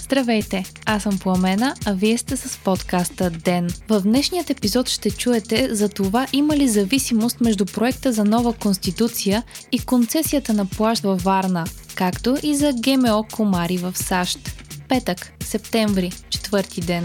Здравейте, аз съм Пламена, а вие сте с подкаста ДЕН. В днешният епизод ще чуете за това има ли зависимост между проекта за нова конституция и концесията на плащ във Варна, както и за ГМО комари в САЩ. Петък, септември, четвърти ден.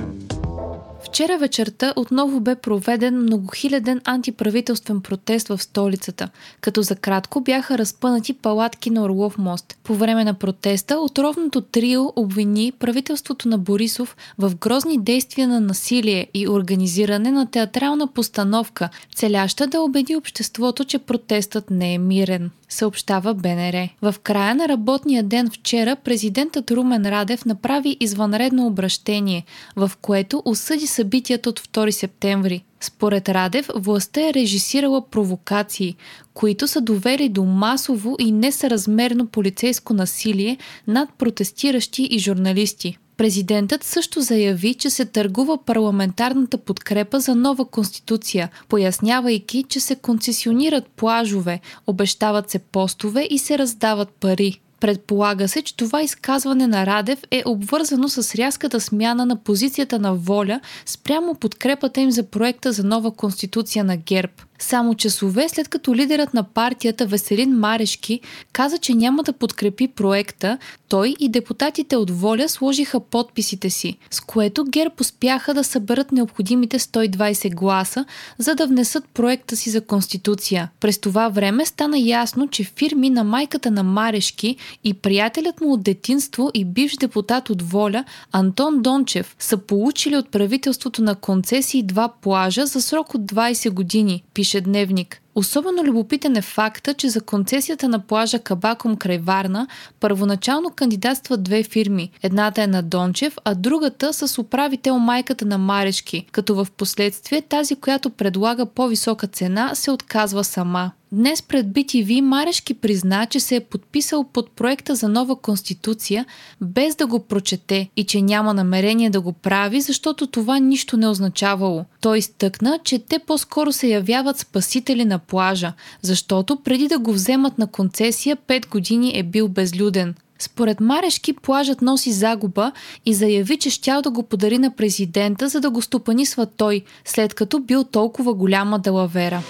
Вчера вечерта отново бе проведен многохиляден антиправителствен протест в столицата, като за кратко бяха разпънати палатки на Орлов мост. По време на протеста отровното трио обвини правителството на Борисов в грозни действия на насилие и организиране на театрална постановка, целяща да убеди обществото, че протестът не е мирен съобщава БНР. В края на работния ден вчера президентът Румен Радев направи извънредно обращение, в което осъди събитията от 2 септември. Според Радев, властта е режисирала провокации, които са довели до масово и несъразмерно полицейско насилие над протестиращи и журналисти. Президентът също заяви, че се търгува парламентарната подкрепа за нова конституция, пояснявайки, че се концесионират плажове, обещават се постове и се раздават пари. Предполага се, че това изказване на Радев е обвързано с рязката смяна на позицията на воля спрямо подкрепата им за проекта за нова конституция на ГЕРБ – само часове след като лидерът на партията Веселин Марешки каза, че няма да подкрепи проекта, той и депутатите от Воля сложиха подписите си, с което ГЕРБ успяха да съберат необходимите 120 гласа, за да внесат проекта си за Конституция. През това време стана ясно, че фирми на майката на Марешки и приятелят му от детинство и бивш депутат от Воля Антон Дончев са получили от правителството на концесии два плажа за срок от 20 години, пише пише Дневник. Особено любопитен е факта, че за концесията на плажа Кабаком край Варна първоначално кандидатстват две фирми. Едната е на Дончев, а другата с управител майката на Марешки, като в последствие тази, която предлага по-висока цена, се отказва сама. Днес пред BTV Марешки призна, че се е подписал под проекта за нова конституция, без да го прочете и че няма намерение да го прави, защото това нищо не означавало. Той изтъкна, че те по-скоро се явяват спасители на плажа, защото преди да го вземат на концесия 5 години е бил безлюден. Според Марешки плажът носи загуба и заяви, че щял да го подари на президента, за да го стопанисва той, след като бил толкова голяма далавера.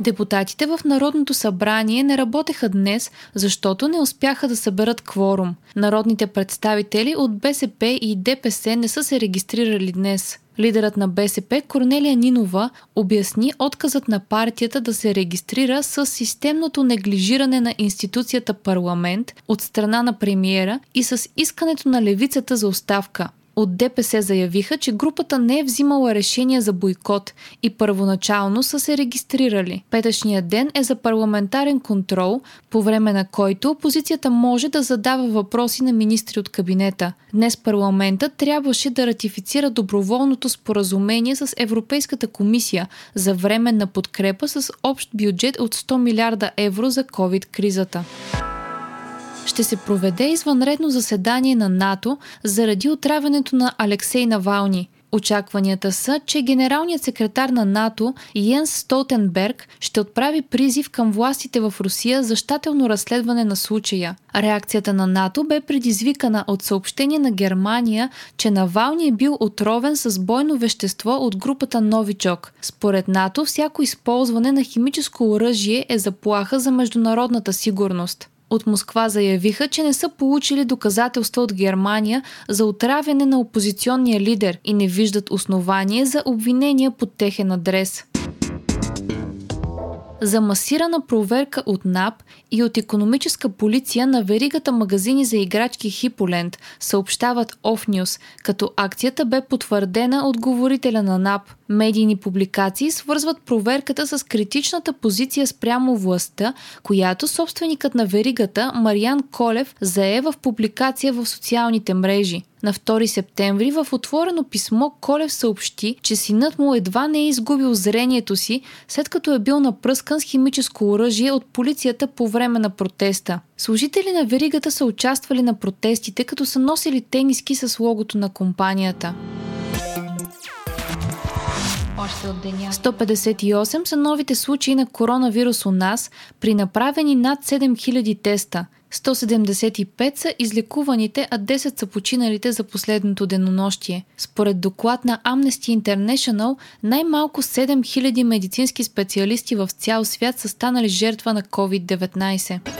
Депутатите в Народното събрание не работеха днес, защото не успяха да съберат кворум. Народните представители от БСП и ДПС не са се регистрирали днес. Лидерът на БСП Корнелия Нинова обясни отказът на партията да се регистрира с системното неглижиране на институцията парламент от страна на премиера и с искането на левицата за оставка – от ДПС заявиха, че групата не е взимала решение за бойкот и първоначално са се регистрирали. Петъчният ден е за парламентарен контрол, по време на който опозицията може да задава въпроси на министри от кабинета. Днес парламентът трябваше да ратифицира доброволното споразумение с Европейската комисия за временна подкрепа с общ бюджет от 100 милиарда евро за COVID-кризата ще се проведе извънредно заседание на НАТО заради отравянето на Алексей Навални. Очакванията са, че генералният секретар на НАТО Йенс Столтенберг ще отправи призив към властите в Русия за щателно разследване на случая. Реакцията на НАТО бе предизвикана от съобщение на Германия, че Навални е бил отровен с бойно вещество от групата Новичок. Според НАТО, всяко използване на химическо оръжие е заплаха за международната сигурност от Москва заявиха, че не са получили доказателства от Германия за отравяне на опозиционния лидер и не виждат основание за обвинения под техен адрес за масирана проверка от НАП и от економическа полиция на веригата магазини за играчки Хиполент, съобщават Off като акцията бе потвърдена от говорителя на НАП. Медийни публикации свързват проверката с критичната позиция спрямо властта, която собственикът на веригата Мариан Колев зае в публикация в социалните мрежи. На 2 септември в отворено писмо Колев съобщи, че синът му едва не е изгубил зрението си, след като е бил напръскан с химическо оръжие от полицията по време на протеста. Служители на веригата са участвали на протестите, като са носили тениски с логото на компанията. Още от деня. 158 са новите случаи на коронавирус у нас при направени над 7000 теста. 175 са излекуваните, а 10 са починалите за последното денонощие. Според доклад на Amnesty International, най-малко 7000 медицински специалисти в цял свят са станали жертва на COVID-19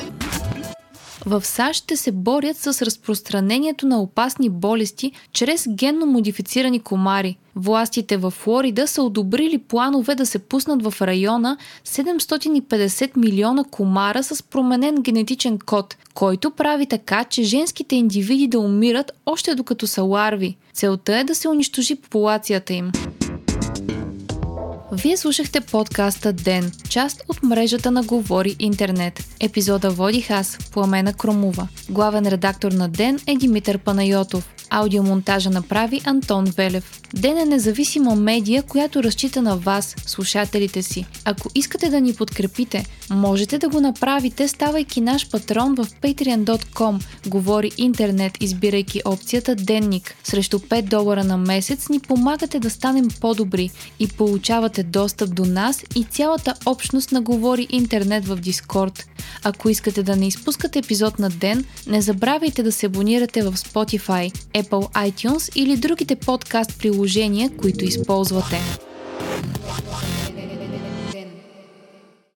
в САЩ ще се борят с разпространението на опасни болести чрез генно модифицирани комари. Властите в Флорида са одобрили планове да се пуснат в района 750 милиона комара с променен генетичен код, който прави така, че женските индивиди да умират още докато са ларви. Целта е да се унищожи популацията им. Вие слушахте подкаста Ден, част от мрежата на Говори Интернет. Епизода водих аз, Пламена Кромова. Главен редактор на Ден е Димитър Панайотов. Аудиомонтажа направи Антон Велев. Ден е независима медия, която разчита на вас, слушателите си. Ако искате да ни подкрепите, можете да го направите, ставайки наш патрон в patreon.com. Говори интернет, избирайки опцията Денник. Срещу 5 долара на месец ни помагате да станем по-добри и получавате достъп до нас и цялата общност на Говори интернет в Дискорд. Ако искате да не изпускате епизод на ден, не забравяйте да се абонирате в Spotify, Apple iTunes или другите подкаст приложения, които използвате.